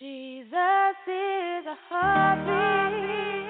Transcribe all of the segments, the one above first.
Jesus is a heartbeat,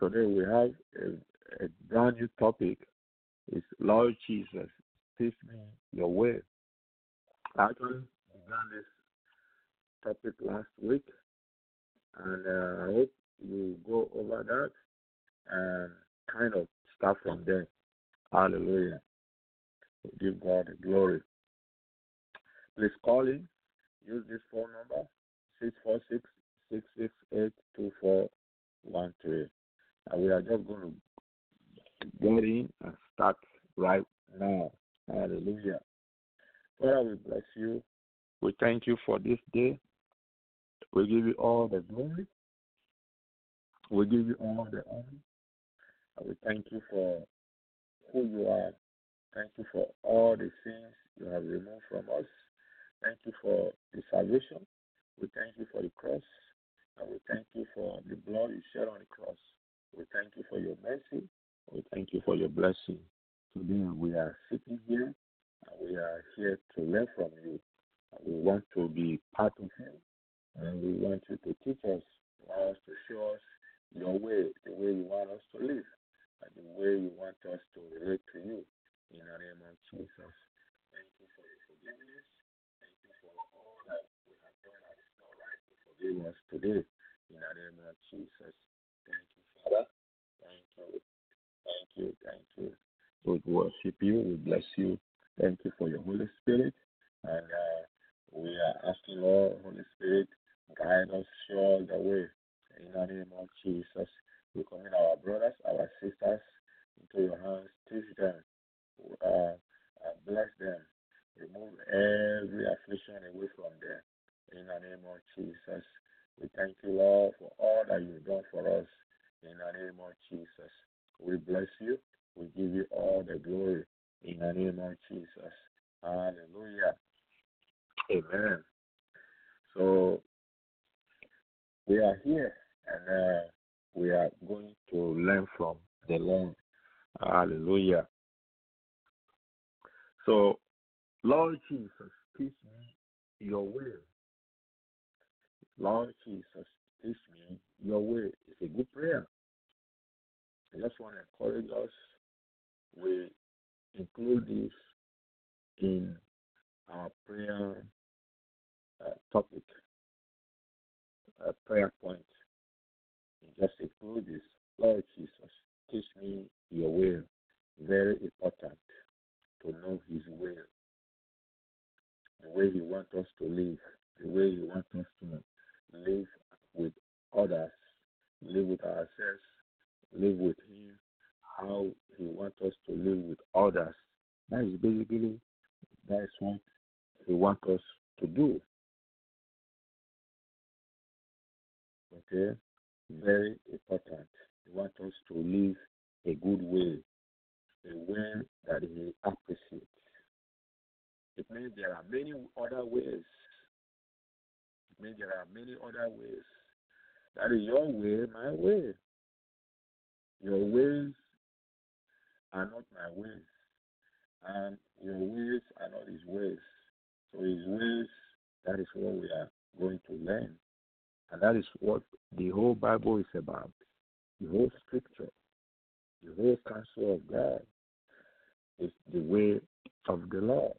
Today we have a, a brand new topic. It's Lord Jesus, teach me your way. I actually began this topic last week and uh, I hope you go over that and kind of start from there. Hallelujah. Give God the glory. Please call in. Use this phone number 646 668 2413. And we are just going to get in and start right now. Hallelujah. Father, we bless you. We thank you for this day. We give you all the glory. We give you all the honor. And we thank you for who you are. Thank you for all the sins you have removed from us. Thank you for the salvation. We thank you for the cross. And we thank you for the blood you shed on the cross. We thank you for your mercy. We thank you for your blessing. Today we are sitting here and we are here to learn from you. We want to be part of you and we want you to teach us, you want us to show us your way, the way you want us to live, and the way you want us to relate to you. In the name of Jesus, thank you for your forgiveness. Thank you for all that we have done that is not to forgive us today. In the name of Jesus, thank you Father. Thank you. Thank you. Thank you. We worship you. We bless you. Thank you for your Holy Spirit. And uh, we are asking, Lord, Holy Spirit, guide us, show the way. In the name of Jesus. We commit our brothers, our sisters into your hands. Teach them. Uh, bless them. Remove every affliction away from them. In the name of Jesus. We thank you, Lord, for all that you've done for us. In the name of Jesus. We bless you. We give you all the glory. In the name of Jesus. Hallelujah. Amen. So we are here and uh, we are going to learn from the Lord. Hallelujah. So, Lord Jesus, teach me your will. Lord Jesus, teach me your way. is a good prayer. I just want to encourage us. We include this in our prayer uh, topic, uh, prayer point. And just include this. Lord Jesus, teach me your will. Very important to know his will. The way he wants us to live. The way he wants us to live with others. Live with ourselves. Live with him. How he wants us to live with others. That is basically that is what he wants us to do. Okay? Very important. He wants us to live a good way, a way that he appreciates. It means there are many other ways. It means there are many other ways. That is your way, my way. Your ways are not my ways. And your ways are not his ways. So his ways, that is what we are going to learn. And that is what the whole Bible is about. The whole scripture, the whole counsel of God is the way of the Lord.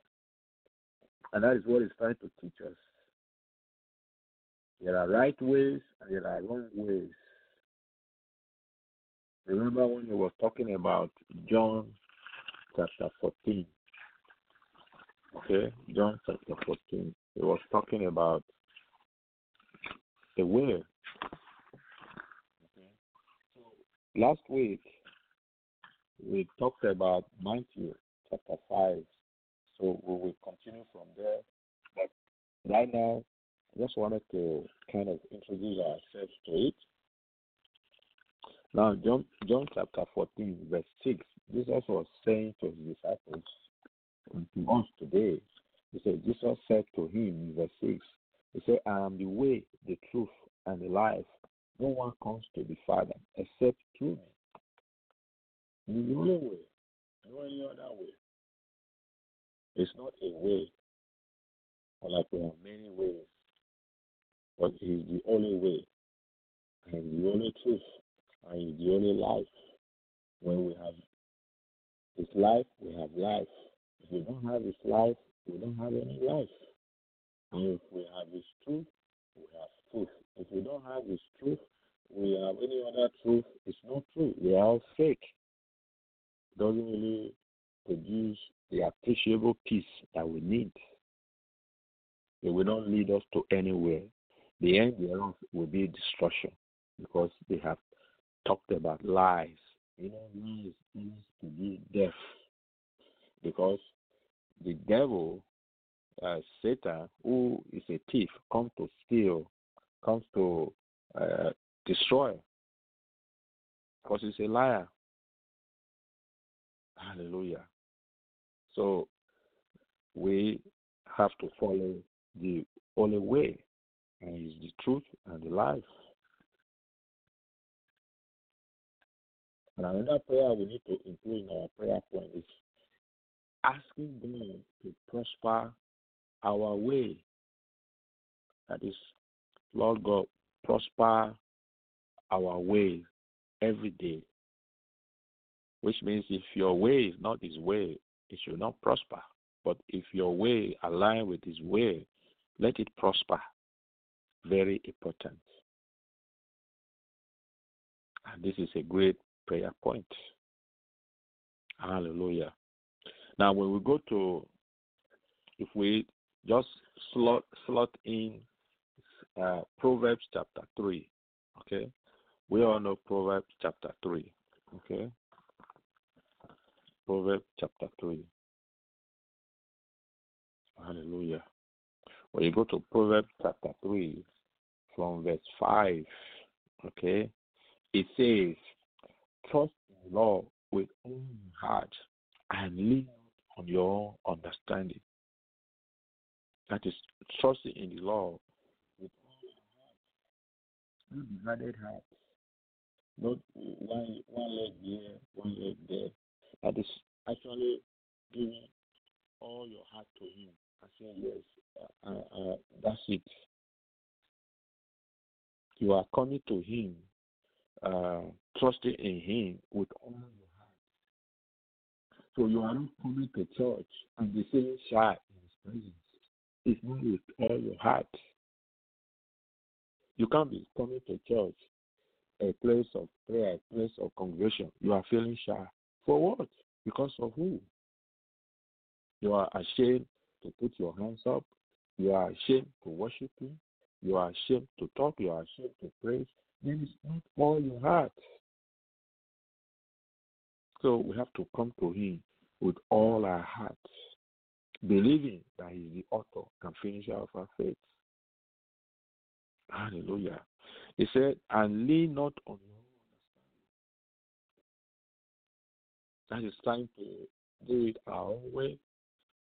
And that is what he's trying to teach us. There are right ways and there are wrong ways. Remember when he was talking about John chapter 14? Okay, John chapter 14. He was talking about the way. Okay. So last week we talked about Matthew chapter 5. So we will continue from there. But right now, just wanted to kind of introduce ourselves to it. Now, John, John chapter 14, verse 6, Jesus was saying to his disciples, to us today, he said, Jesus said to him in verse 6, he said, I am the way, the truth, and the life. No one comes to the Father except through me. The only way. No any other way. It's not a way. Like there are many ways. But it is the only way. And the only truth. And it's the only life. When we have His life, we have life. If we don't have His life, we don't have any life. And if we have His truth, we have truth. If we don't have His truth, we have any other truth. It's not true. They are all fake. It doesn't really produce the appreciable peace that we need. It will not lead us to anywhere. The end thereof will be destruction because they have talked about lies. You know, lies means to be deaf because the devil, uh, Satan, who is a thief, comes to steal, comes to uh, destroy because he's a liar. Hallelujah. So we have to follow the only way, and it's the truth and the life. And another prayer we need to include in our prayer point is asking God to prosper our way. That is, Lord God, prosper our way every day. Which means if your way is not His way, it should not prosper. But if your way align with his way, let it prosper. Very important. And this is a great prayer point. Hallelujah. Now, when we go to, if we just slot slot in uh, Proverbs chapter three, okay, we all know Proverbs chapter three, okay. Proverbs chapter three. Hallelujah. When you go to Proverbs chapter 3, from verse 5, okay, it says, Trust in the Lord with all your heart and lean on your understanding. That is trusting in the Lord with all your heart, not divided heart, not one, one leg here, one leg there. That is actually giving all your heart to Him and saying, Yes, uh, uh, that's it. You are coming to Him, uh, trusting in Him with all your heart. So you are not coming to church and be saying shy in His presence. It's not with all your heart. You can't be coming to church, a place of prayer, a place of congregation. You are feeling shy. For what? Because of who? You are ashamed to put your hands up. You are ashamed to worship Him. You are ashamed to talk. You are ashamed to praise. Then it's not all your heart. So we have to come to Him with all our hearts, believing that He is the author and finisher of our faith. Hallelujah. He said, and lean not on your own understanding. That is time to do it our own way.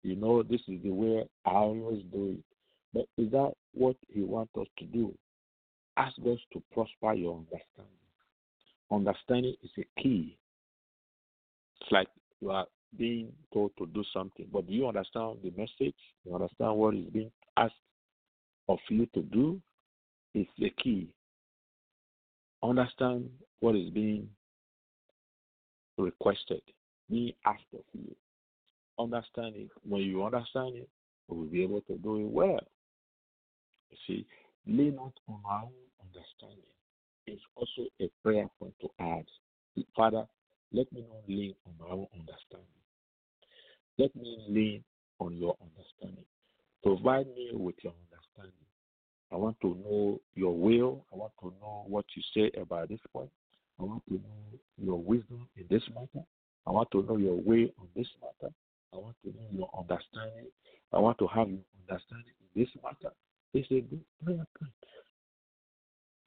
You know, this is the way I always do it. But is that what He wants us to do? Ask us to prosper your understanding. Understanding is a key. It's like you are being told to do something, but do you understand the message? You understand what is being asked of you to do? It's the key. Understand what is being requested, being asked of you. Understand it. When you understand it, you will be able to do it well. You see, lean not on our own understanding. It's also a prayer point to add. Father, let me not lean on my own understanding. Let me lean on your understanding. Provide me with your understanding. I want to know your will. I want to know what you say about this point. I want to know your wisdom in this matter. I want to know your way on this matter. I want to know your understanding. I want to have your understanding in this matter. It's a good prayer point.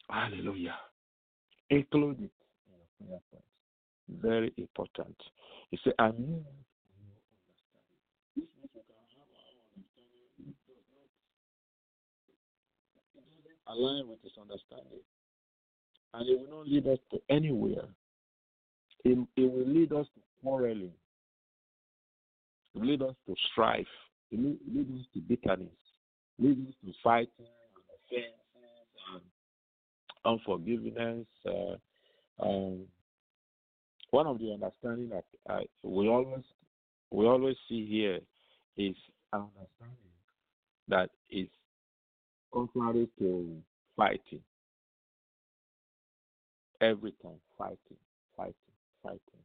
Hallelujah. Include it in your prayer point. Very important. He said, I knew align with his understanding. And it will not lead us to anywhere. It, it will lead us to quarreling. Lead us to strife. It lead us to bitterness. Lead us to fighting and offenses and unforgiveness. Uh, um, one of the understanding that uh, we always we always see here is an understanding that is contrary to fighting. Every time fighting, fighting, fighting.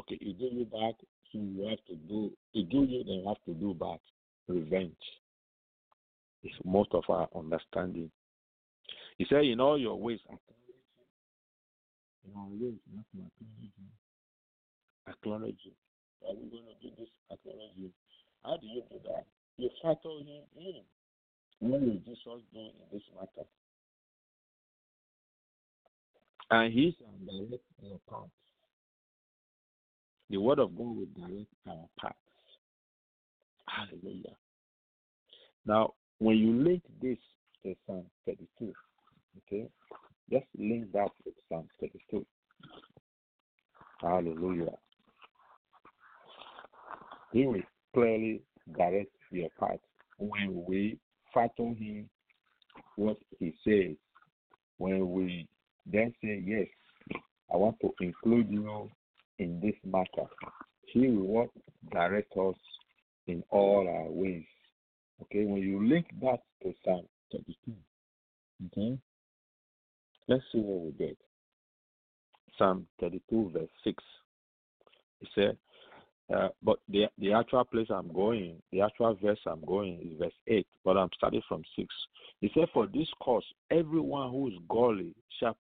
Okay, you do you back, so you have to do you do you then you have to do back. Revenge. It's most of our understanding. He said, In all your ways. In ways, you to acknowledge him. Acknowledge him. Are we going to do this? Acknowledge him. How do you do that? You factor him in. What is Jesus doing in this matter? And he's on direct your path. The word of God will direct our paths. Hallelujah. Now, when you link this to Psalm 32, okay, just link that with Psalm 32. Hallelujah. He will clearly direct your path when we fathom Him what He says. When we then say, Yes, I want to include you in this matter. He will direct us in all our ways. Okay, when you link that to Psalm 32, okay, let's see what we get. Psalm 32, verse 6. He said, uh, but the the actual place I'm going, the actual verse I'm going is verse 8, but I'm starting from 6. He said, For this cause, everyone who is godly shall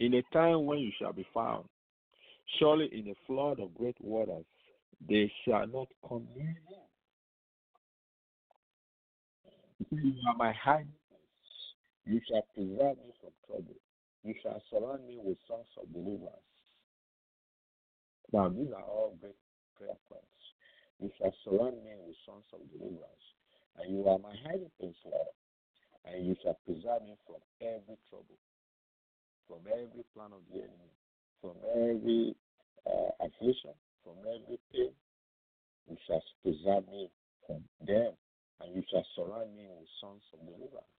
in a time when you shall be found. Surely in a flood of great waters, they shall not come near you. You are my place. You shall preserve me from trouble. You shall surround me with songs of deliverance. Now, these are all great prayer points. You shall surround me with songs of deliverance. And you are my hiding place, Lord. And you shall preserve me from every trouble, from every plan of the enemy, from every uh, affliction, from every pain. You shall preserve me from them. And you shall surround me with songs of deliverance.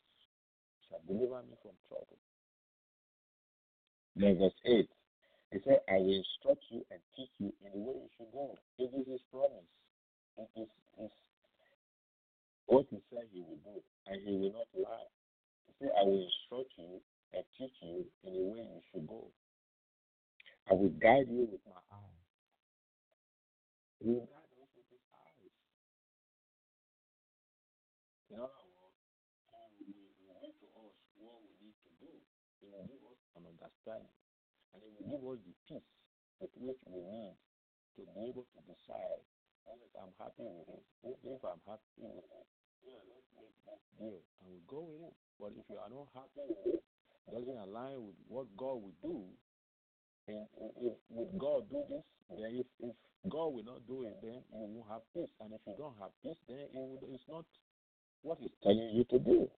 You shall deliver me from trouble. Then verse 8, he said, I will instruct you and teach you in the way you should go. It is his promise. It is, is what he said he will do, and he will not lie. He said, I will instruct you and teach you in the way you should go. I will guide you with my eyes. He will guide us with his eyes. In other words, he will reveal to us what we need to do. He will give us an understanding. And it will give us the peace with which we need to be able to decide if I'm happy with it. If, I'm happy with it, yeah, let's make this deal and we go with it. But if you are not happy with it, doesn't align with what God will do, and if would God do this, then if, if God will not do it, then you won't have peace. And if you don't have peace, then it it's not what He's telling you to do.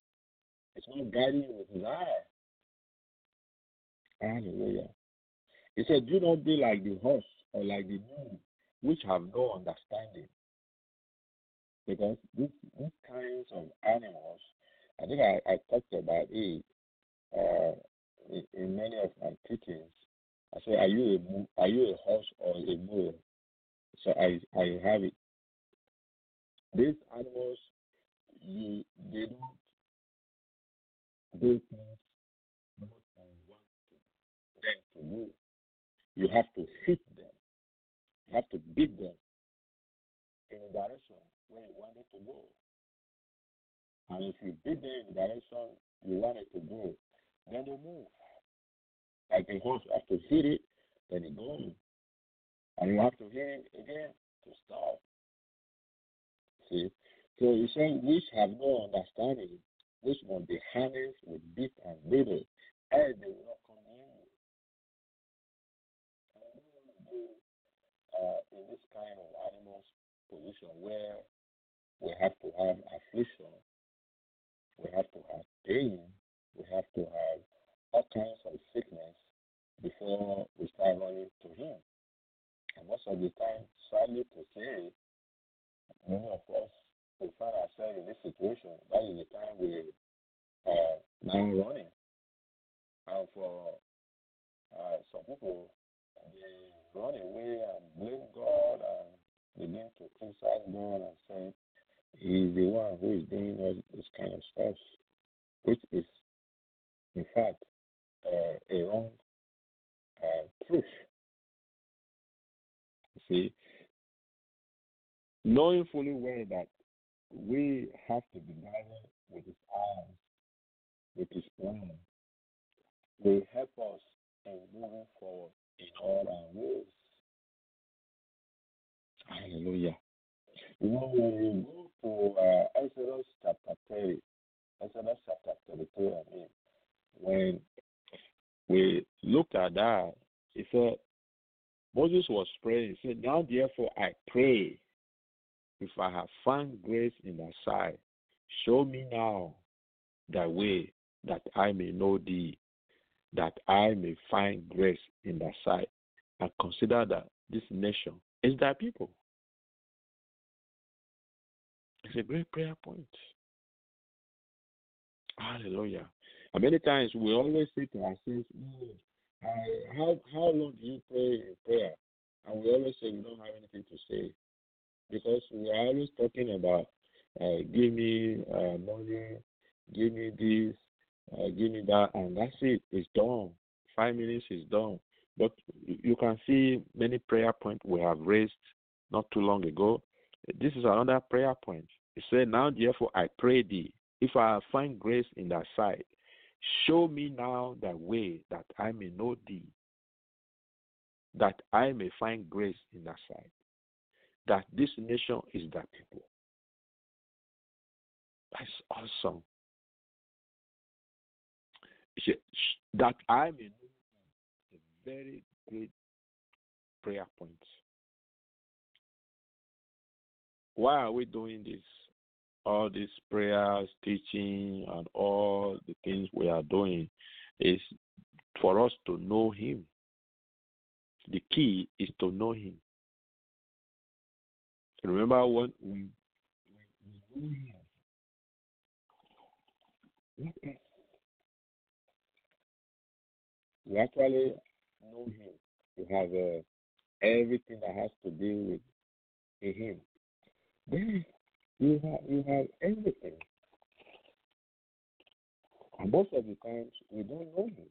It's not guiding you with eye. Hallelujah. He said, Do not be like the horse or like the mule, which have no understanding. Because these, these kinds of animals, I think I, I talked about it uh, in, many of my teachings. I say, Are you a are you a horse or a mule? So I I have it. These animals, you they don't do things want them to move. You have to hit them. You have to beat them in the direction where you want it to go. And if you beat them in the direction you want it to go, they move. Like a horse, have to hit it, then it goes. And you have to hit it again to stop. See? So you saying, which have no understanding, which must be harnessed with bit and bridle, and they will not come near uh, in this kind of animal's position where we have to have affliction, we have to have pain, we have to have all kinds of sickness before we start running to Him. And most of the time, sadly to say, many of us we find ourselves in this situation. That is the time we are now running. And for uh, some people, they run away and blame God and begin to criticize God and say, He's the one who is doing all this kind of stuff, which is, in fact, uh, a wrong uh, truth. You see, knowing fully well that we have to be guided with His eyes, with His plan, will help us in moving forward in all our ways. Hallelujah. You when you go to uh, Exodus chapter 30, Exodus chapter 32, I mean, when we looked at that, he said, Moses was praying. He said, Now therefore I pray, if I have found grace in thy sight, show me now thy way, that I may know thee, that I may find grace in thy sight, and consider that this nation is thy people. It's a great prayer point. Hallelujah. And many times we always say to ourselves, oh, uh, how how long do you pray in prayer? And we always say we don't have anything to say because we are always talking about uh, give me uh, money, give me this, uh, give me that, and that's it. It's done. Five minutes is done. But you can see many prayer points we have raised not too long ago. This is another prayer point. He said, Now therefore I pray thee, if I find grace in thy sight, show me now the way that I may know thee, that I may find grace in thy sight, that this nation is thy people. That's awesome. That I may know a very great prayer point. Why are we doing this? All these prayers, teaching, and all the things we are doing is for us to know Him. The key is to know Him. Remember when we, we we actually know him. We have uh, everything that has to do with him. Then you have you have everything. And most of the times we don't know him.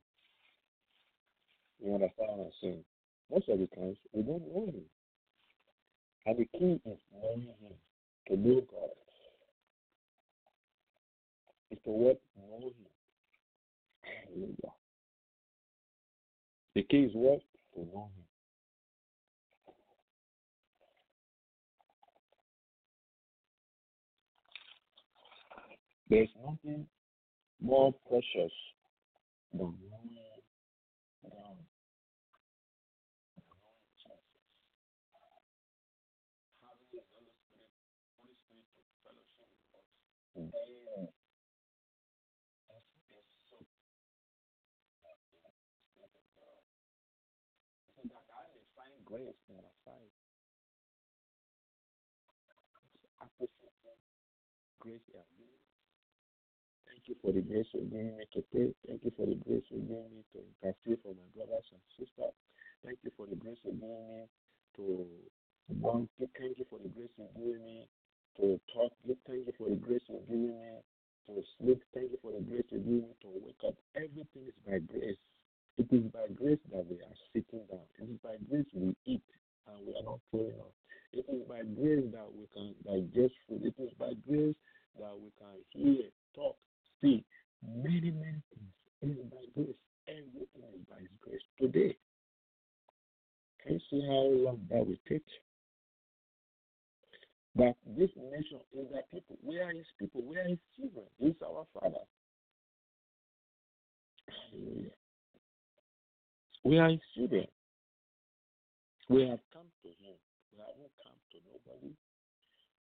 You understand what I'm saying? Most of the times we don't know him. And the key is knowing him, to know God is to what? Know Him. Hallelujah. The key is what? To know Him. There's nothing more precious than knowing God. grace in our sight. Appreciate grace you have given. Thank you for the grace you're giving me to pray. Thank you for the grace you're giving me to intercede for my brothers and sisters. Thank you for the grace you're giving me to want to thank you for the grace you're giving me to talk. Thank you for the grace you're giving me to sleep. Thank you for the grace you're giving me to wake up. Everything is by grace. It is by grace that we are sitting down. It is by grace we eat and we are not throwing up. It is by grace that we can digest food. It is by grace that we can hear, talk, speak. Many, many things. It is by grace. Everything is by His grace. Today, can you see how long that will take? But this nation is our people. We are His people. We are His children. He is our Father. We are his children. We have come to him. We haven't come to nobody.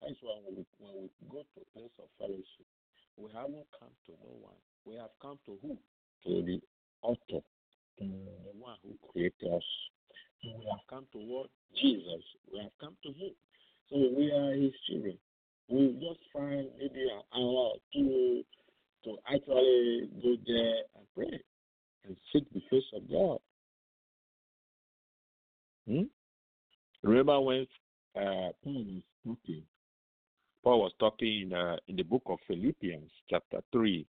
That's why when we, when we go to place of fellowship, we haven't come to no one. We have come to who? To the author, to the one who created us. So we have come to what? Jesus. We have come to him. So we are his children. We just find maybe an hour or two to actually go there and pray and seek the face of God. Hmm? Remember when uh, Paul was talking? Paul was talking in, uh, in the book of Philippians, chapter 3.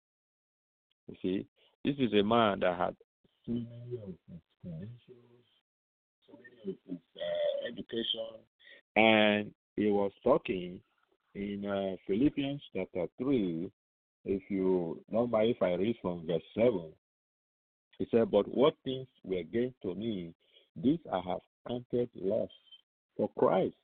You see, this is a man that had so many of his credentials, so many of his uh, education, and he was talking in uh, Philippians chapter 3. If you don't if I read from verse 7, he said, But what things were gained to me, these I have counted loss for Christ.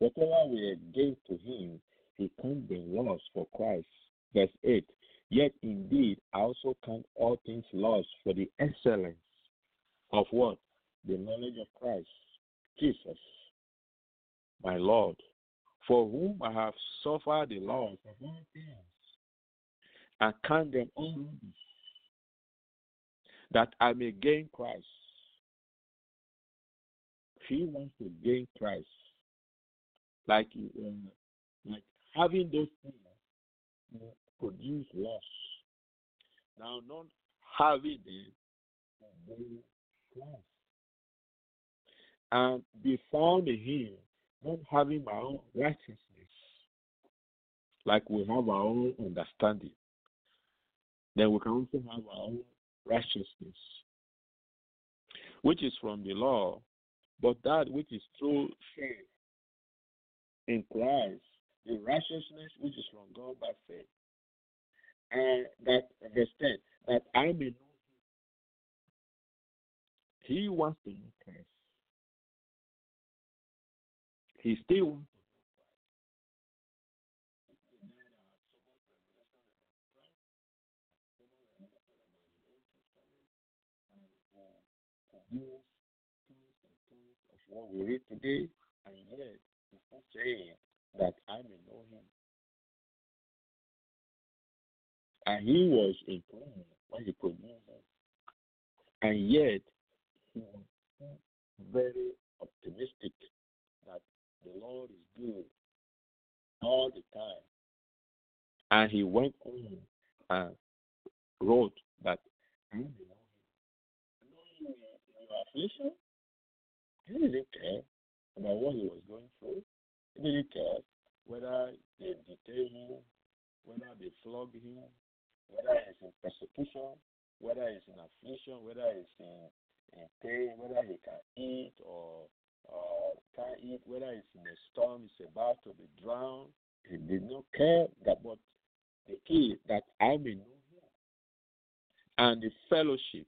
Whatever we gave to him, he counted loss for Christ. Verse 8 Yet indeed I also count all things lost for the excellence of what? The knowledge of Christ, Jesus, my Lord, for whom I have suffered the loss of all things, and count them all that I may gain Christ he wants to gain Christ. Like uh, like having those things, produce loss. Now, not having it will bring loss. And be found in Him, not having my own righteousness, like we have our own understanding. Then we can also have our own righteousness, which is from the law, but that which is through faith in Christ, the righteousness which is from God by faith. And that verse 10, that I may know him. He wants to know Christ. He still wants what we read today, and yet saying that I may know him. And he was in prison when he could know him. And yet he was very optimistic that the Lord is good all the time. And he went on and wrote that I know him. Know him in your affliction, he didn't care about what he was going through. Care whether they detain him, whether they flog him, whether he's in persecution, whether he's in affliction, whether he's in, in pain, whether he can eat or uh, can't eat, whether he's in a storm, he's about to be drowned. He did not care that but the key is that I may know him. And the fellowship.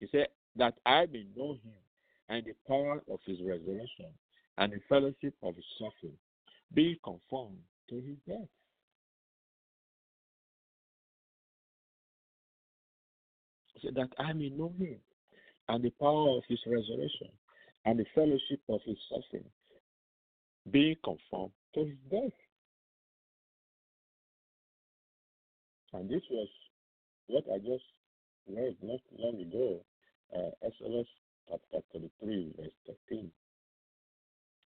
He said that I may know him and the power of his resurrection and the fellowship of his suffering, being conformed to his death. So that I may know him and the power of his resurrection and the fellowship of his suffering, being conformed to his death. And this was what I just read not long ago, uh, Exodus chapter 33, verse 13.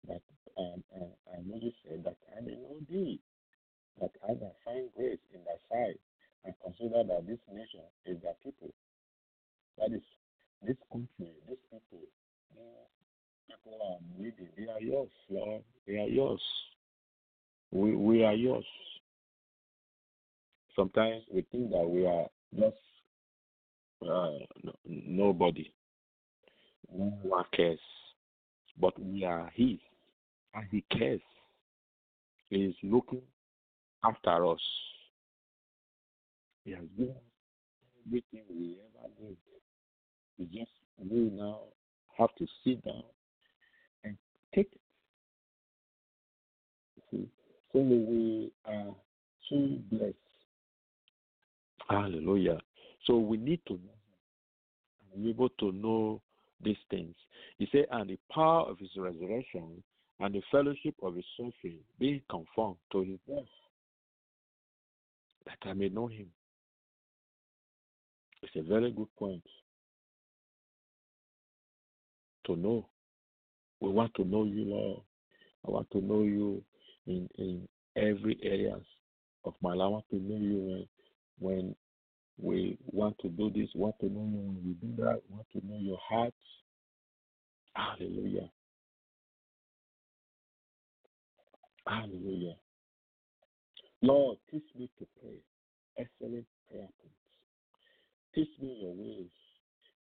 That um, uh, and Moses said that I may know thee, that I may find grace in thy sight, and consider that this nation is thy people. That is, this country, these people, people are needy. They are yours, Lord. They are yours. We we are yours. Sometimes we think that we are just uh, no, nobody no one cares. But we are His, and He cares. He is looking after us. He has given everything we ever need. We just we now have to sit down and take it. See, so we are so blessed. Hallelujah. So we need to be able to know these things. He said, and the power of his resurrection and the fellowship of his suffering being conformed to his death, that I may know him. It's a very good point to know. We want to know you, Lord. I want to know you in in every areas of my life. I want to know you when when we want to do this, want to know you when we do that, want to know your heart. Hallelujah. Hallelujah. Lord, teach me to pray. Excellent prayer points. Teach me your ways.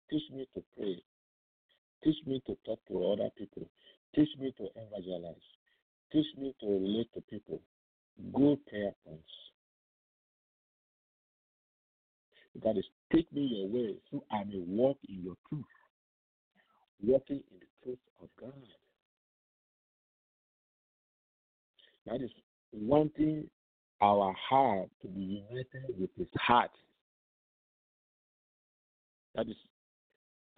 Teach me to pray. Teach me to talk to other people. Teach me to evangelize. Teach me to relate to people. Good prayer points. That is, take me your way so I may walk in your truth, walking in the truth of God. That is wanting our heart to be united with his heart. That is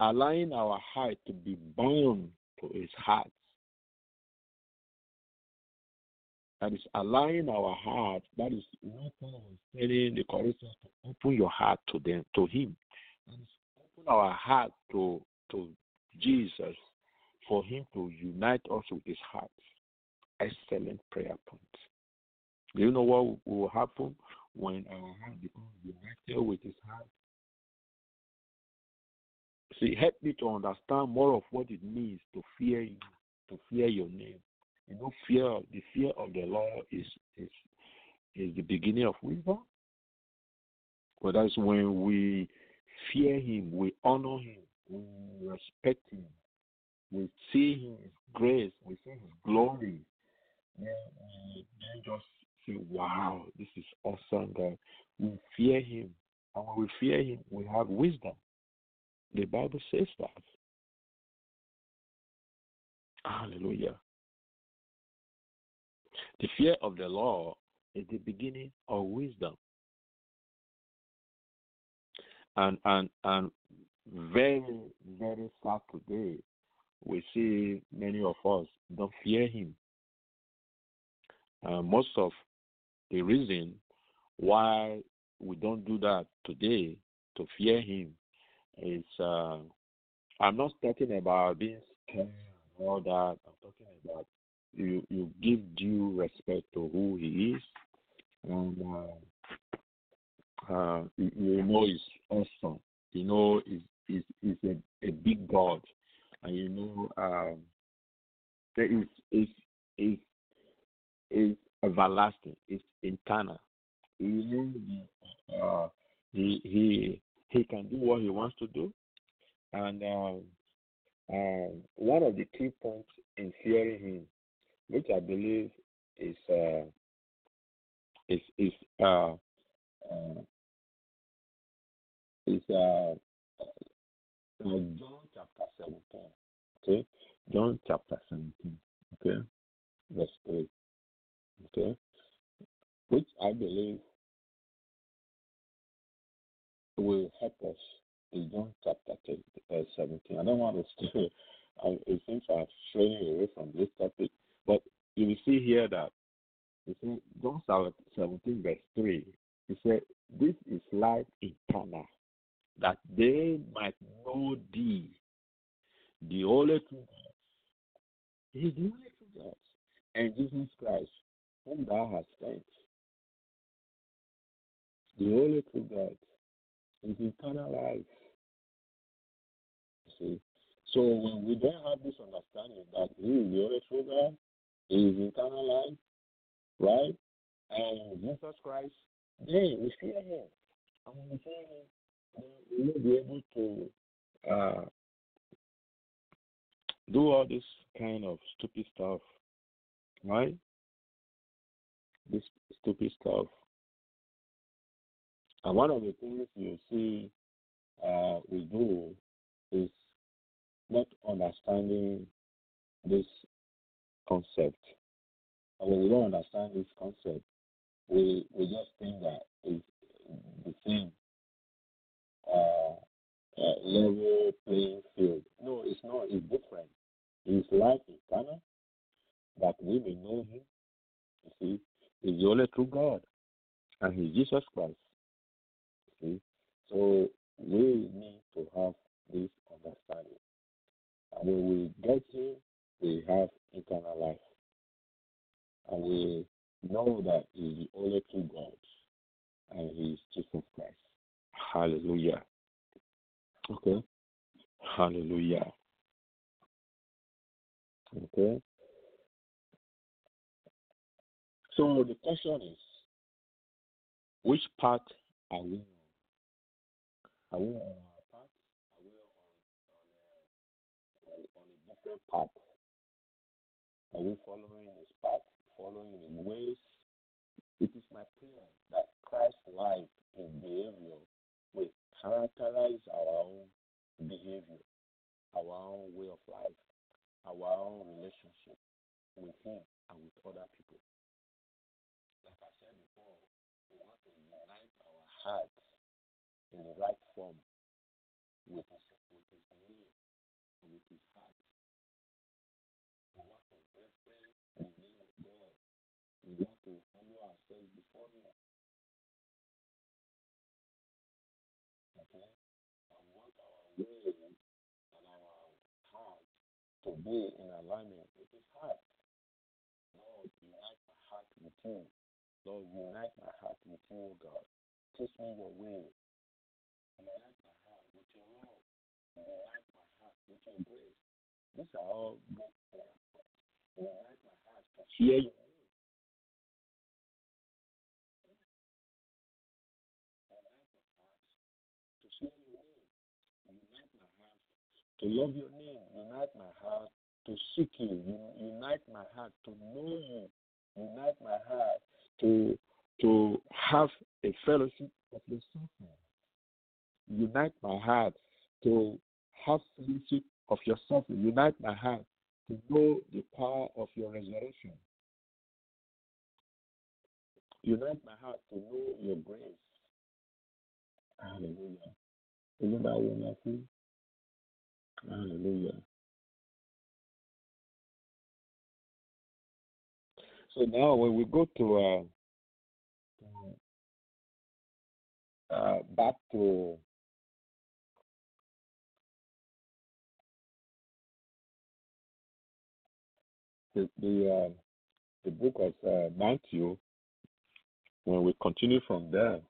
allowing our heart to be bound to his heart. That is allowing our heart, that is what Paul was telling the Corinthians to open your heart to them to him. That is open our heart to to Jesus for him to unite us with his heart. Excellent prayer point. Do you know what will happen when uh, our heart becomes united with His heart. See, help me to understand more of what it means to fear you, to fear your name. You know, fear the fear of the Lord is is is the beginning of wisdom. But that's when we fear Him, we honor Him, we respect Him, we see His grace, we see His glory. Then we then just say, "Wow, this is awesome!" God, we fear Him, and when we fear Him, we have wisdom. The Bible says that. Hallelujah. The fear of the Lord is the beginning of wisdom. And and and very, very sad today, we see many of us don't fear him. Uh, most of the reason why we don't do that today to fear him is uh, I'm not talking about being scared and all that. I'm talking about you you give due respect to who he is, and uh, uh, you, you know he's awesome. You know he's he's, he's a, a big God, and you know um, there is is is is everlasting. It's internal. You know, uh, he he he can do what he wants to do, and um, um, one of the key points in fearing him which I believe is uh, is is uh, uh, is uh, John chapter seventeen. Okay, John chapter seventeen. Okay, verse three. Okay, which I believe will help us in John chapter 10, uh, 17. I don't want to stay. I, it seems I'm straying away from this topic, but you will see here that you see John 17 verse 3. He said, This is life eternal, that they might know thee, the only true God. He the only true God, and Jesus Christ, whom thou hast sent. The only true God is eternal life. See? So when we don't have this understanding that He is the only true God, He is eternal life, right? And Jesus Christ, then we fear Him. And when we fear Him, we will be able to uh, do all this kind of stupid stuff, right? This stupid stuff. And one of the things you see uh, we do is not understanding this concept. And when we don't understand this concept, we we just think that it's the same uh, uh, level playing field. No, it's not. It's different. It's life eternal that we may know Him. You see, He's the only true God, and He's Jesus Christ. See, so we need to have this understanding. And when we get Him, we have eternal life. And we know that He's the only true God, and He's Jesus Christ. Hallelujah. Okay. Hallelujah. Okay. So the question is, which part are we on? Are we on our path? Are we on, on, a, on a different path? Are we following his path, following his ways? It is my prayer that Christ's life and behavior will characterize our own behavior, our own way of life, our own relationship with Him and with other people. Like I said before, we want to unite our hearts in the right form with His, with his will and with His heart. We want to reference the name of God. We want to humble ourselves before Him. Okay? And want our will and our heart to be in alignment with His heart. Lord, unite my heart with Him. Lord, unite my heart with you, God. Teach me your way. Unite my heart with your love. Unite my heart with your grace. These are all good things. Unite my heart to hear your. Unite my heart to your word. Unite my heart to love your name. Unite my heart to seek you. Unite my heart to know you. Unite my heart to to have a fellowship of the suffering. Unite my heart to have fellowship of your suffering. Unite my heart to know the power of your resurrection. Unite my heart to know your grace. Hallelujah. Hallelujah. So now when we go to uh, uh, back to the the, uh, the book of uh, Matthew, when we continue from there.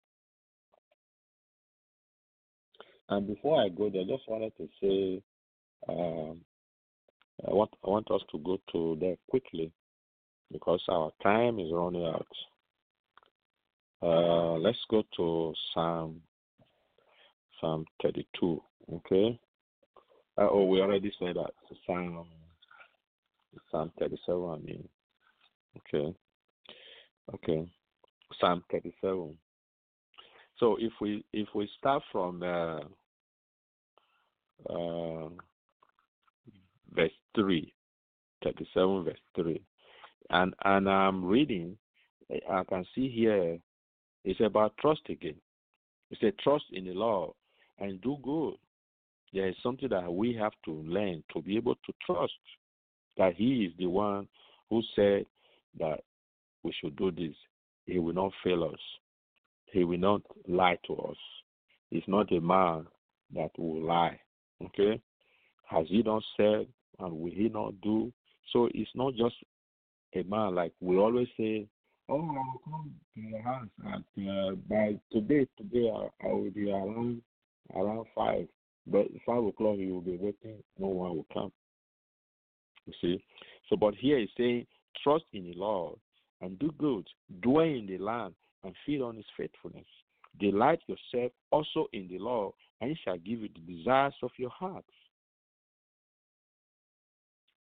And before I go there, I just wanted to say, um, I want I want us to go to there quickly because our time is running out. Uh, let's go to Psalm Psalm 32. Okay. Uh, oh, we already said that Psalm Psalm 37. I mean. Okay. Okay. Psalm 37. So if we if we start from uh, uh, verse 3, 37 verse 3, and and I'm reading, I can see here it's about trust again. It's a trust in the Lord and do good. There is something that we have to learn to be able to trust that He is the one who said that we should do this. He will not fail us. He will not lie to us. He's not a man that will lie. Okay? Has he not said and will he not do? So it's not just a man like we always say, Oh, I will come to your house at uh, by today, today I, I will be around around five. But five o'clock you will be waiting, no one will come. You see? So but here he's saying, trust in the Lord and do good, dwell in the land and feed on his faithfulness. Delight yourself also in the Lord, and he shall give you the desires of your heart.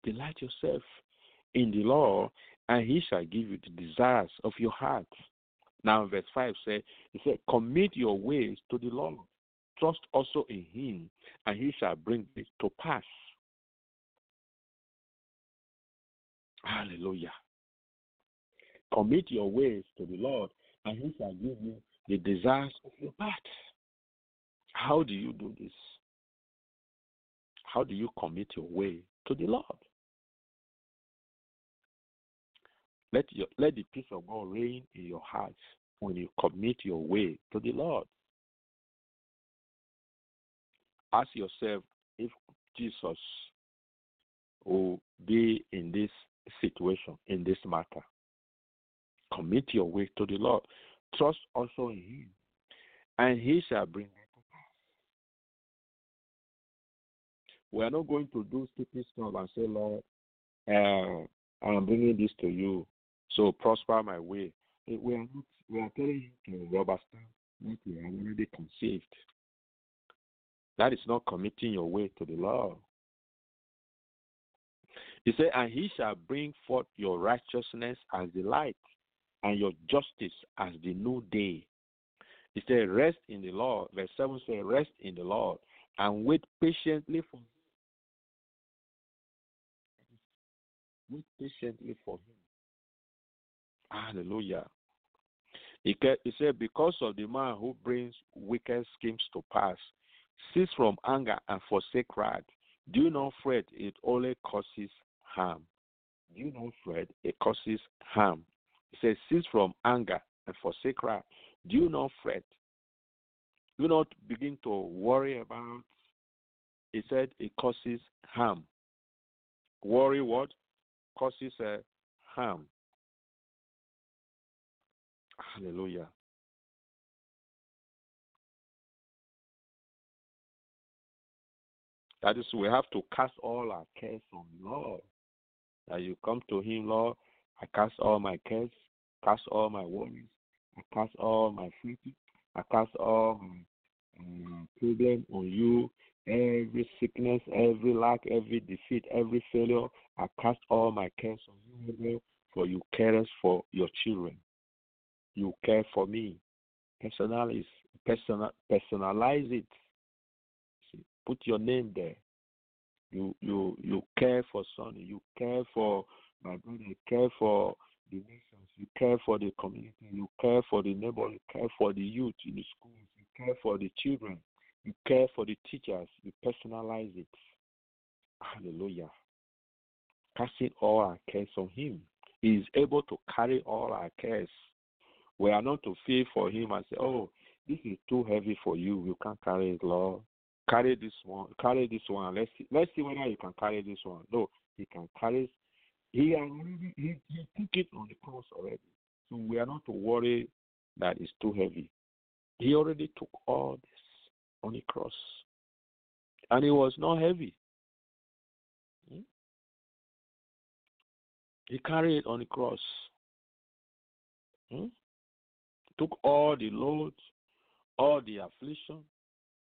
Delight yourself in the Lord, and he shall give you the desires of your heart. Now, verse 5 says, He said, Commit your ways to the Lord. Trust also in him, and he shall bring it to pass. Hallelujah. Commit your ways to the Lord, and He shall give you the desires of your heart. How do you do this? How do you commit your way to the Lord? Let your let the peace of God reign in your heart when you commit your way to the Lord. Ask yourself if Jesus will be in this situation, in this matter. Commit your way to the Lord. Trust also in Him, and He shall bring it to pass. We are not going to do stupid stuff and say, Lord, uh, I am bringing this to you, so prosper my way. We are not. We are telling you to rubber stamp what we have already conceived. That is not committing your way to the Lord. He said, And he shall bring forth your righteousness as the light, and your justice as the new day. He said, Rest in the Lord. Verse 7 says, Rest in the Lord and wait patiently for him. Wait patiently for him. Hallelujah. He said, Because of the man who brings wicked schemes to pass, cease from anger and forsake wrath. Do not fret, it only causes harm. Do not fret, it causes harm. He says, Cease from anger and forsake wrath. Do not fret. Do not begin to worry about. He said it causes harm. Worry what? Causes uh, harm. Hallelujah. That is, we have to cast all our cares on Lord. That you come to Him, Lord. I cast all my cares, cast all my worries, I cast all my fears, I cast all my uh, problem on you. Every sickness, every lack, every defeat, every failure, I cast all my cares on you, Lord, for you care for your children. You care for me. Personalize, personal, personalize it. See, put your name there. You you you care for Sunny. You care for my brother. You care for the nations. You care for the community. You care for the neighbor. You care for the youth in the schools. You care for the children. You care for the teachers. You personalize it. Hallelujah. Casting all our cares on Him. He is able to carry all our cares. We are not to fear for Him and say, "Oh, this is too heavy for you. You can't carry it, Lord." Carry this one. Carry this one. Let's see. Let's see whether you can carry this one. No, He can carry. He already he, he took it on the cross already. So we are not to worry that it's too heavy. He already took all this on the cross. And it was not heavy. Hmm? He carried it on the cross. Hmm? Took all the load, all the affliction,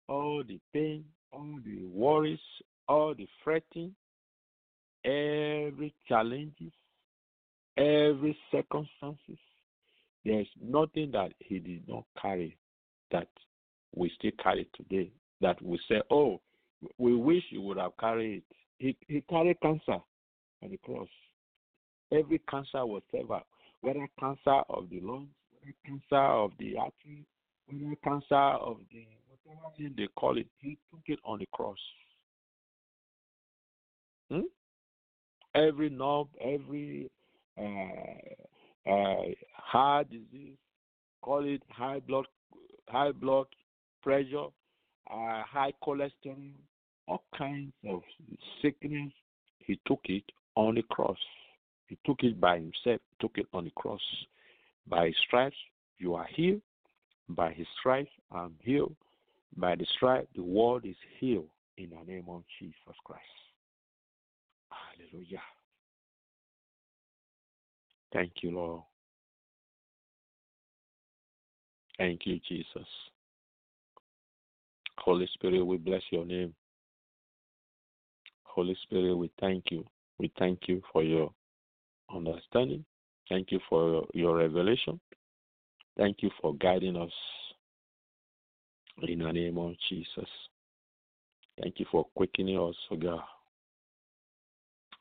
all the pain, all the worries, all the fretting, every challenges, every circumstances. There's nothing that he did not carry that we still carry today. That we say, oh, we wish he would have carried it. He, he carried cancer on the cross. Every cancer was severed, whether cancer of the lungs, cancer of the artery, whether cancer of the whatever they call it, he took it on the cross. Hmm? Every knob, every uh, uh, heart disease, call it high blood, high blood pressure, uh, high cholesterol, all kinds of sickness. He took it on the cross. He took it by himself. Took it on the cross. By his stripes, you are healed. By his stripes, I'm healed. By the stripe, the world is healed in the name of Jesus Christ. Hallelujah. Thank you, Lord. Thank you, Jesus. Holy Spirit, we bless your name. Holy Spirit, we thank you. We thank you for your understanding. Thank you for your revelation. Thank you for guiding us in the name of Jesus. Thank you for quickening us, God.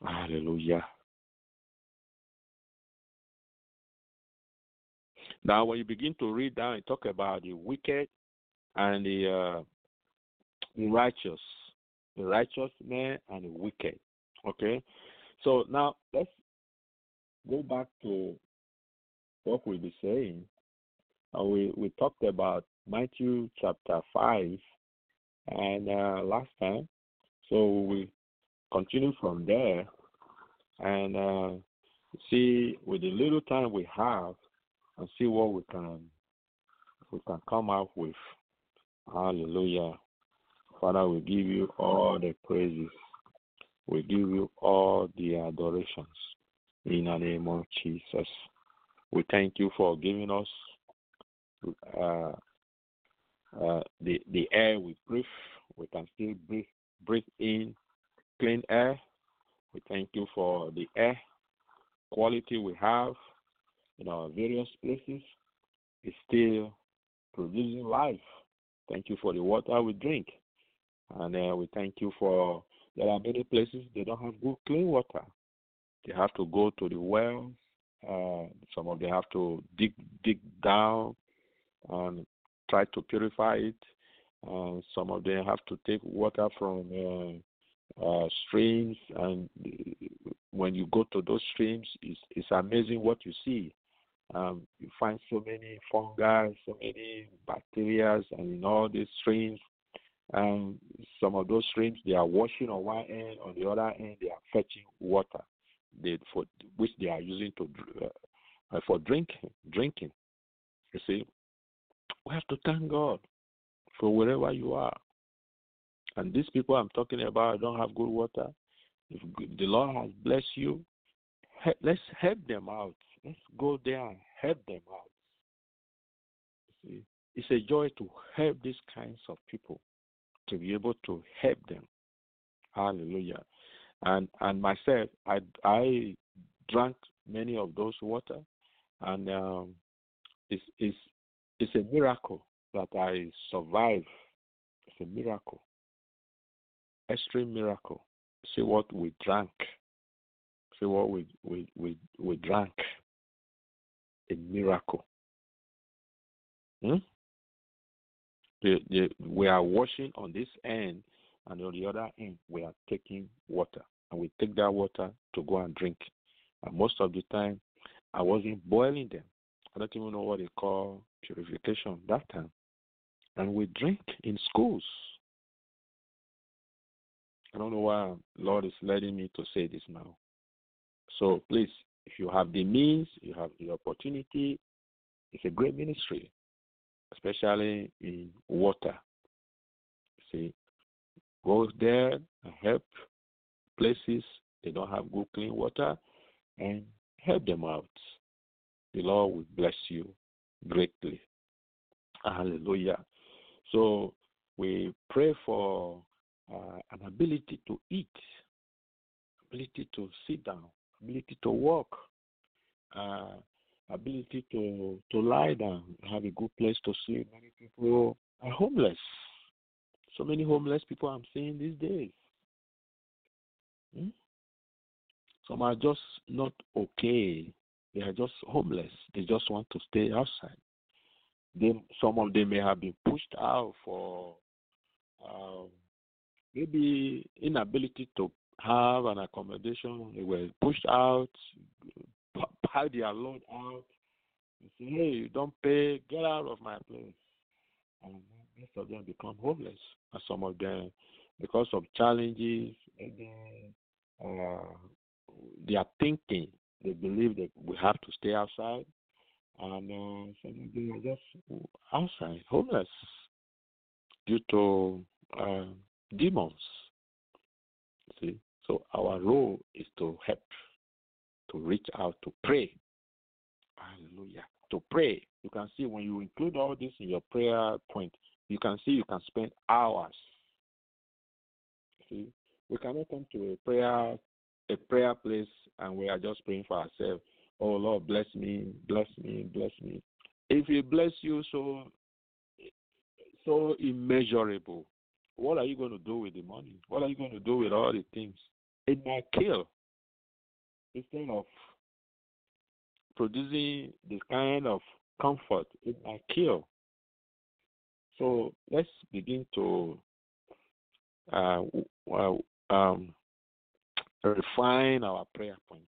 Hallelujah. Now, when you begin to read down and talk about the wicked and the, uh, the righteous, the righteous man and the wicked. Okay, so now let's go back to what we'll be saying. Uh, we we talked about Matthew chapter five, and uh, last time, so we continue from there and uh, see with the little time we have and see what we can we can come up with. Hallelujah. Father, we give you all the praises. We give you all the adorations in the name of Jesus. We thank you for giving us uh, uh, the the air we breathe. We can still breathe breathe in clean air. We thank you for the air quality we have in our various places. It's still producing life. Thank you for the water we drink. And uh, we thank you for there are many places they don't have good clean water. They have to go to the wells. Uh, some of them have to dig dig down and try to purify it. Uh, some of them have to take water from uh, uh, streams, and when you go to those streams, it's, it's amazing what you see. Um, you find so many fungi, so many bacteria, and in all these streams, and some of those streams they are washing on one end, on the other end they are fetching water, they, for which they are using to uh, for drinking. Drinking. You see, we have to thank God for wherever you are. And these people I'm talking about don't have good water. If the Lord has blessed you, let's help them out. Let's go there and help them out. See, it's a joy to help these kinds of people to be able to help them. Hallelujah. And and myself, I I drank many of those water, and um, it's it's it's a miracle that I survived. It's a miracle, extreme miracle. See what we drank. See what we we we, we drank. A miracle. Hmm? The, the, we are washing on this end, and on the other end, we are taking water. And we take that water to go and drink. And most of the time, I wasn't boiling them. I don't even know what they call purification that time. And we drink in schools. I don't know why Lord is letting me to say this now. So please, if you have the means, you have the opportunity, it's a great ministry, especially in water. See, go there and help places they don't have good clean water and help them out. The Lord will bless you greatly. Hallelujah. So we pray for uh, an ability to eat, ability to sit down, ability to walk, uh, ability to to lie down, have a good place to sleep. Many people are homeless. So many homeless people I'm seeing these days. Hmm? Some are just not okay. They are just homeless. They just want to stay outside. They, some of them may have been pushed out for um, maybe inability to have an accommodation. They were pushed out, pile their load out, and say, "Hey, you don't pay, get out of my place." And most of them become homeless, and some of them, because of challenges, maybe uh, they are thinking, they believe that we have to stay outside, and uh, some of them are just outside, homeless, due to uh, demons. See, so our role is to help, to reach out, to pray. Hallelujah. To pray. You can see when you include all this in your prayer point, you can see you can spend hours. See, we cannot come to a prayer a prayer place and we are just praying for ourselves. Oh Lord, bless me, bless me, bless me. If He bless you so so immeasurable, what are you going to do with the money? What are you going to do with all the things? It might kill instead of producing this kind of comfort. It might kill. So let's begin to uh, um, refine our prayer points,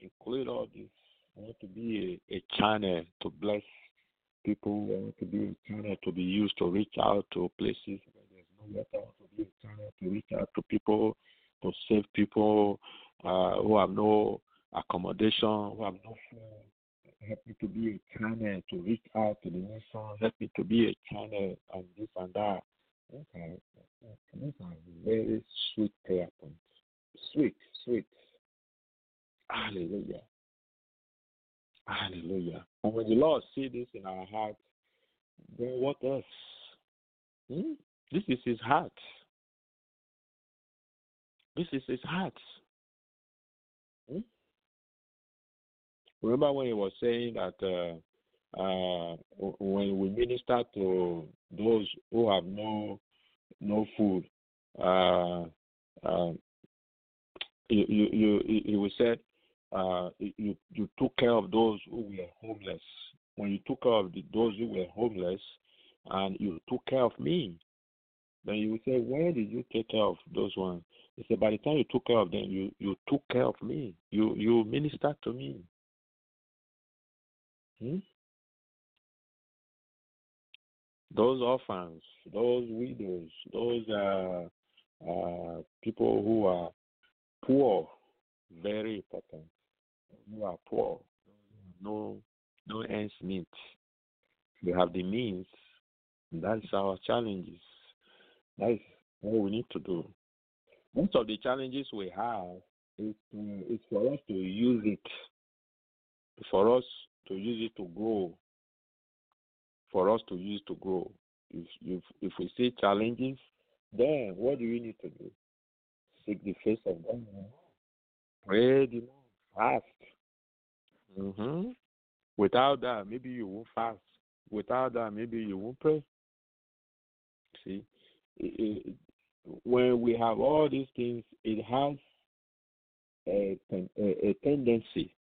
include all this. I want to be a, a channel to bless people. I want to be a channel to be used to reach out to places where there's no water. I want to be a channel to reach out to people, to save people uh, who have no accommodation, who have no food. Help me to be a channel to reach out to the nation. Help me to be a channel and this and that. Okay. These are very sweet prayer points. Sweet, sweet. Hallelujah. Hallelujah. And when the Lord see this in our heart, then what else? Hmm? This is his heart. This is his heart. Hmm? Remember when he was saying that uh, uh, when we minister to those who have no no food, uh, uh you you you, you said uh, you you took care of those who were homeless. When you took care of the, those who were homeless, and you took care of me, then you would say, where did you take care of those ones? He said, by the time you took care of them, you you took care of me. You you ministered to me. Hmm? Those orphans, those widows, those uh, uh, people who are poor, very important. You are poor, no no ends meet. We have the means. That is our challenges. That is what we need to do. Most of the challenges we have is, is for us to use it, for us to use it to grow, for us to use to grow. If, if, if we see challenges, then what do we need to do? Seek the face of God. Pray the fast. Mm-hmm. Without that, maybe you won't fast. Without that, maybe you won't pray. See, it, it, when we have all these things, it has a, a, a tendency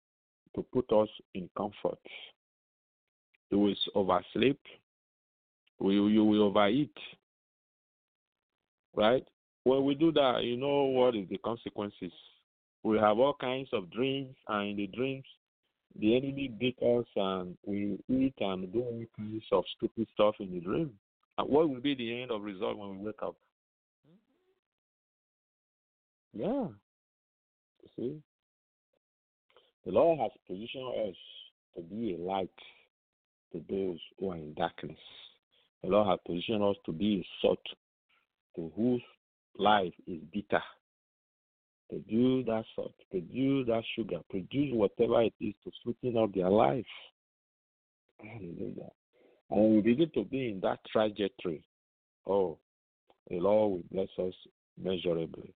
to put us in comfort. You will oversleep. You, you will overeat. Right? When we do that, you know what is the consequences. We have all kinds of dreams, and in the dreams, the enemy beat us, and we eat and do all kinds of stupid stuff in the dream. And what will be the end of result when we wake up? Mm-hmm. Yeah. You see? The Lord has positioned us to be a light to those who are in darkness. The Lord has positioned us to be a salt to whose life is bitter. Produce that salt, produce that sugar, produce whatever it is to sweeten up their life. Hallelujah. And we begin to be in that trajectory. Oh, the Lord will bless us measurably.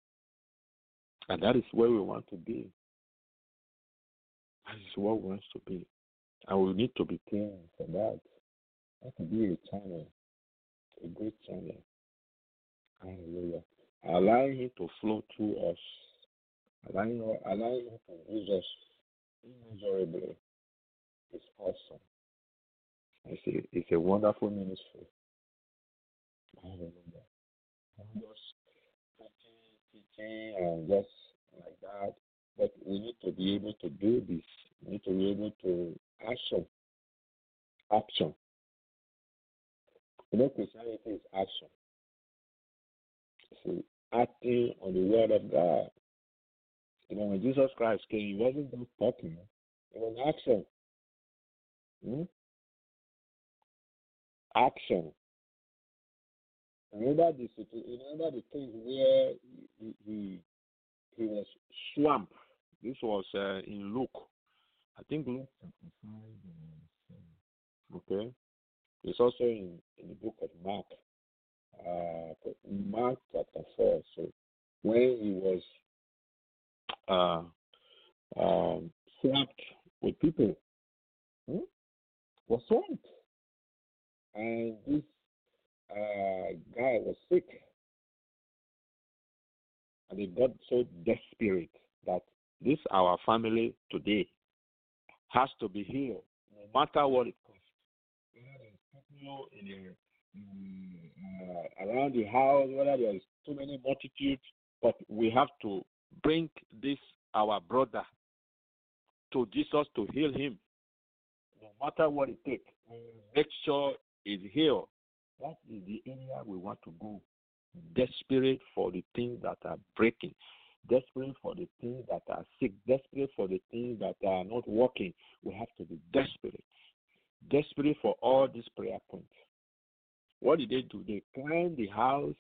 And that is where we want to be. That is what we want to be. And we need to be praying for that. That to be a channel, a great channel. Hallelujah. Allowing Him to flow through us. Allowing, allowing Him to use us immeasurably is awesome. I see it's a wonderful ministry. Hallelujah. I'm just teaching, teaching, and just like that. But we need to be able to do this. We need to be able to action. Action. You know, Christianity is action. See, acting on the word of God. You know, when Jesus Christ came, he wasn't just talking, it was action. Hmm? Action. Remember the remember the things where he, he he was swamped. This was uh, in Luke. I think Luke. Okay. It's also in, in the book of Mark. Uh, Mark chapter four. So when he was uh, um, swamped with people, hmm? was swamped, and this uh, guy was sick and they got so desperate that this our family today has to be healed, no matter what it costs. People in the, uh, around the house, whether there's too many multitudes, but we have to bring this our brother to Jesus to heal him, no matter what it takes. Make sure he's healed. That is the area we want to go desperate for the things that are breaking, desperate for the things that are sick, desperate for the things that are not working. We have to be desperate, desperate for all these prayer points. What did they do? They climbed the house,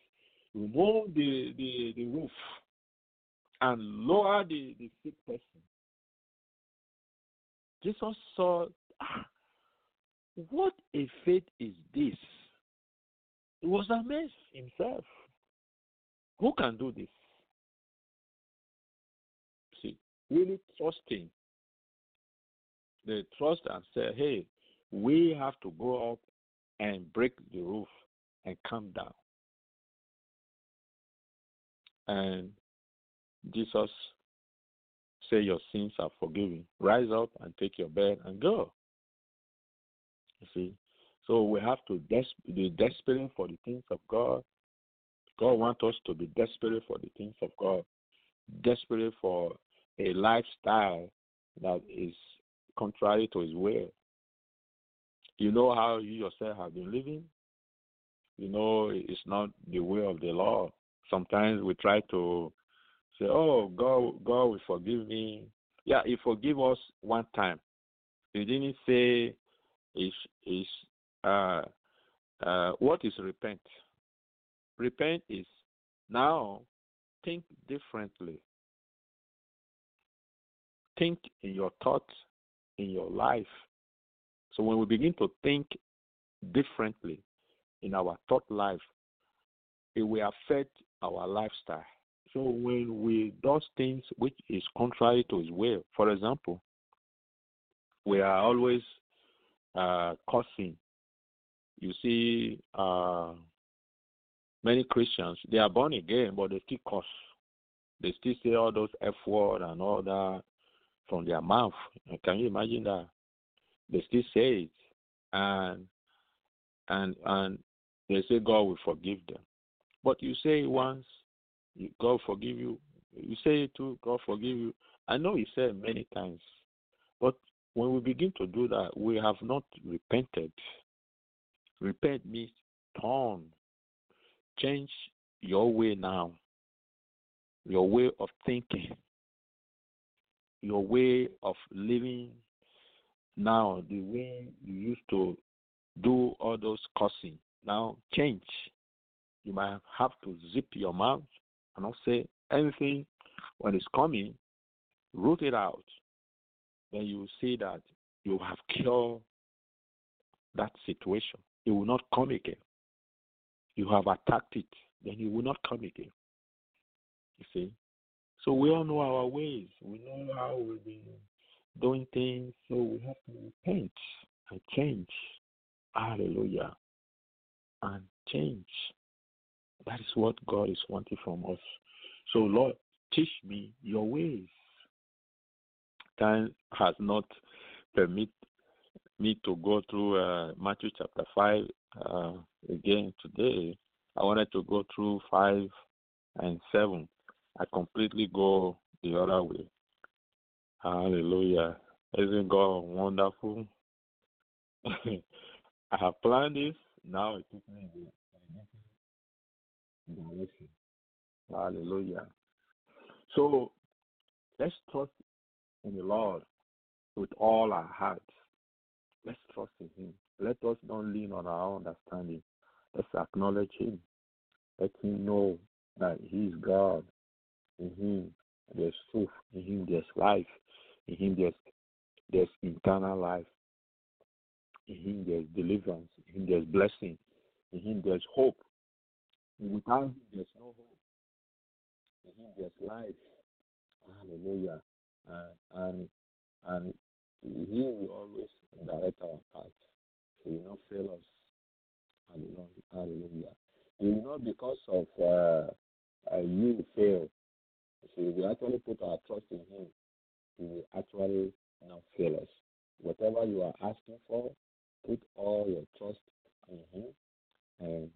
removed the, the, the roof, and lowered the, the sick person. Jesus saw, ah, what a faith is this? He was amazed himself. Who can do this? Really trusting. They trust and say, hey, we have to go up and break the roof and come down. And Jesus say your sins are forgiven. Rise up and take your bed and go. You see? So we have to des- be desperate for the things of God God wants us to be desperate for the things of God, desperate for a lifestyle that is contrary to His will. You know how you yourself have been living. You know it's not the way of the Lord. Sometimes we try to say, "Oh, God, God will forgive me." Yeah, He forgive us one time. He didn't say He, he, uh, uh, what is repent? Repent is now think differently. Think in your thoughts, in your life. So when we begin to think differently in our thought life, it will affect our lifestyle. So when we do things which is contrary to His will, for example, we are always uh, cursing. You see, uh, many Christians they are born again, but they still curse. They still say all those F word and all that from their mouth. Can you imagine that? They still say it, and and and they say God will forgive them. But you say once, God forgive you. You say it too, God forgive you. I know He said many times, but when we begin to do that, we have not repented. Repent means turn, change your way now, your way of thinking, your way of living now, the way you used to do all those cursing. Now change. You might have to zip your mouth and not say anything when it's coming, root it out. Then you see that you have cured that situation. It will not come again. You have attacked it, then it will not come again. You see? So we all know our ways. We know how we've been doing things. So we have to repent and change. Hallelujah. And change. That is what God is wanting from us. So, Lord, teach me your ways. Time has not permit me to go through uh, Matthew chapter 5 uh, again today. I wanted to go through 5 and 7. I completely go the other way. Hallelujah. Isn't God wonderful? I have planned this. Now it took me the direction. Hallelujah. So let's trust in the Lord with all our hearts. Let's trust in Him. Let us not lean on our understanding. Let's acknowledge Him. Let Him know that He is God. In Him there's truth. In Him there's life. In Him there's there's eternal life. In Him there's deliverance. In Him there's blessing. In Him there's hope. Without Him there's no hope. In Him there's life. Hallelujah. And and He will always direct our path. He will not fail us. Hallelujah. Hallelujah. It will not because of uh, uh, you fail. So if we actually put our trust in Him. He will actually not fail us. Whatever you are asking for, put all your trust in Him and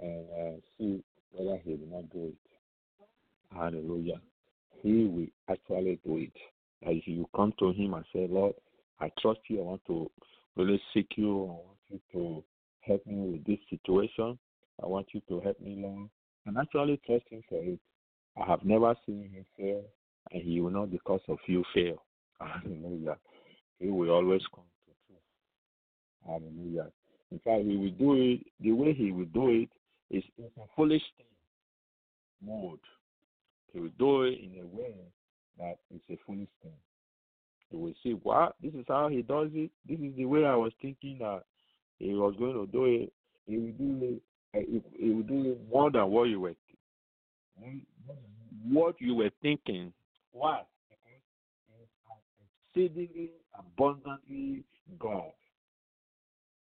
and uh, see whether He will not do it. Hallelujah. He will actually do it. As you come to Him and say, Lord, I trust you. I want to really seek you. I want you to help me with this situation. I want you to help me, Lord. And actually trust Him for it. I have never seen Him fail, and He will not because of you fail. Hallelujah. He will always come to truth. Hallelujah. In fact, He will do it the way He will do it is in a foolish thing mode. He will do it in a way that is a foolish thing. He will say, What? This is how he does it. This is the way I was thinking that he was going to do it. He will do it. He, he will do it more than what you were, what you were thinking. Why? Exceedingly abundantly God.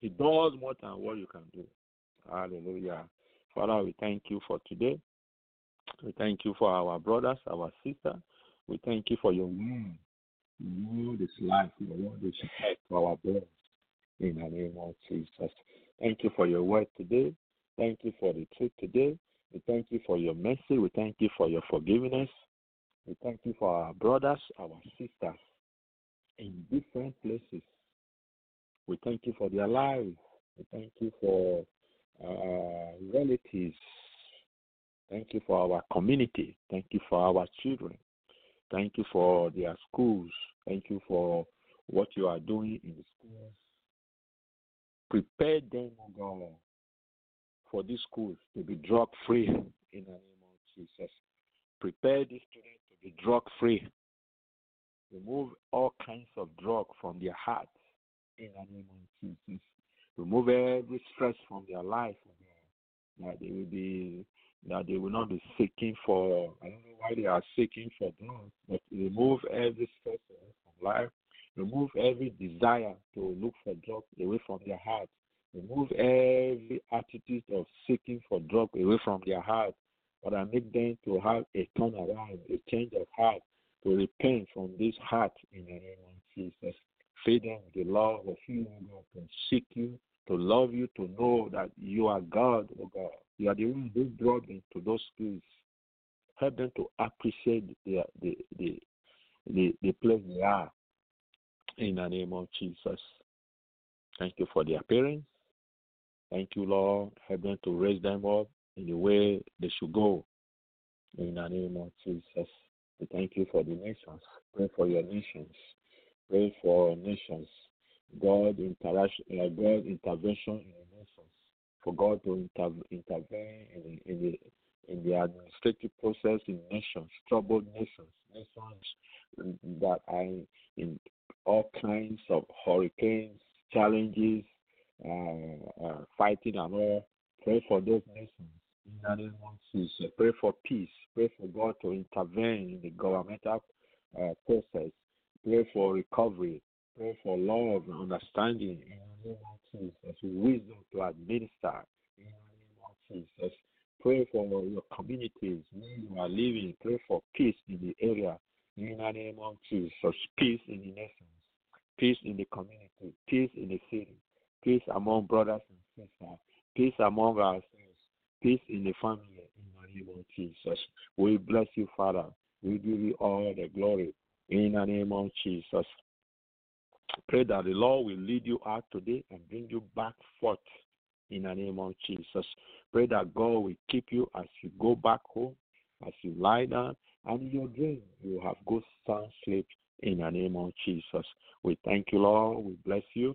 He does more than what you can do. Hallelujah. Father, we thank you for today. We thank you for our brothers, our sisters. We thank you for your word. Your word is life. Your word is health for our brothers. In the name of Jesus. Thank you for your word today. Thank you for the truth today. We thank you for your mercy. We thank you for your forgiveness. We thank you for our brothers, our sisters in different places. We thank you for their lives. We thank you for our relatives. Thank you for our community. Thank you for our children. Thank you for their schools. Thank you for what you are doing in the schools Prepare them, God, for these schools to be drug free in the name of Jesus. Prepare these students to be drug free. Remove all kinds of drug from their hearts in the name of Jesus. Remove every stress from their life, that they will be that they will not be seeking for I don't know why they are seeking for drugs, but remove every stress from life, remove every desire to look for drugs away from their heart, remove every of seeking for drugs away from their heart, but I make them to have a turnaround, a change of heart, to repent from this heart in the name of Jesus. Feed them the love of you, God, to seek you, to love you, to know that you are God, O God. You are the one who brought them to those schools. Help them to appreciate the the the the, the place they are in the name of Jesus. Thank you for their parents. Thank you, Lord. Help them to raise them up in the way they should go. In the name of Jesus. We thank you for the nations. Pray for your nations. Pray for nations. God interaction, uh, God intervention in the nations. For God to inter- intervene in in the in the administrative process in nations, troubled nations, nations that are in all kinds of hurricanes, challenges, uh, uh, fighting and all. Pray for those nations in the name of Jesus. Pray for peace. Pray for God to intervene in the governmental uh, process. Pray for recovery. Pray for love and understanding in the name of Jesus. Wisdom to administer in the name of Jesus. Pray for your communities where you are living. Pray for peace in the area in the name of Jesus. Peace in the nations. Peace in the community. Peace in the city. Peace among brothers and sisters. Peace among ourselves. Peace in the family in the name of Jesus. We bless you, Father. We give you all the glory in the name of Jesus. Pray that the Lord will lead you out today and bring you back forth in the name of Jesus. Pray that God will keep you as you go back home, as you lie down, and in your dream you have good sound sleep in the name of Jesus. We thank you, Lord. We bless you.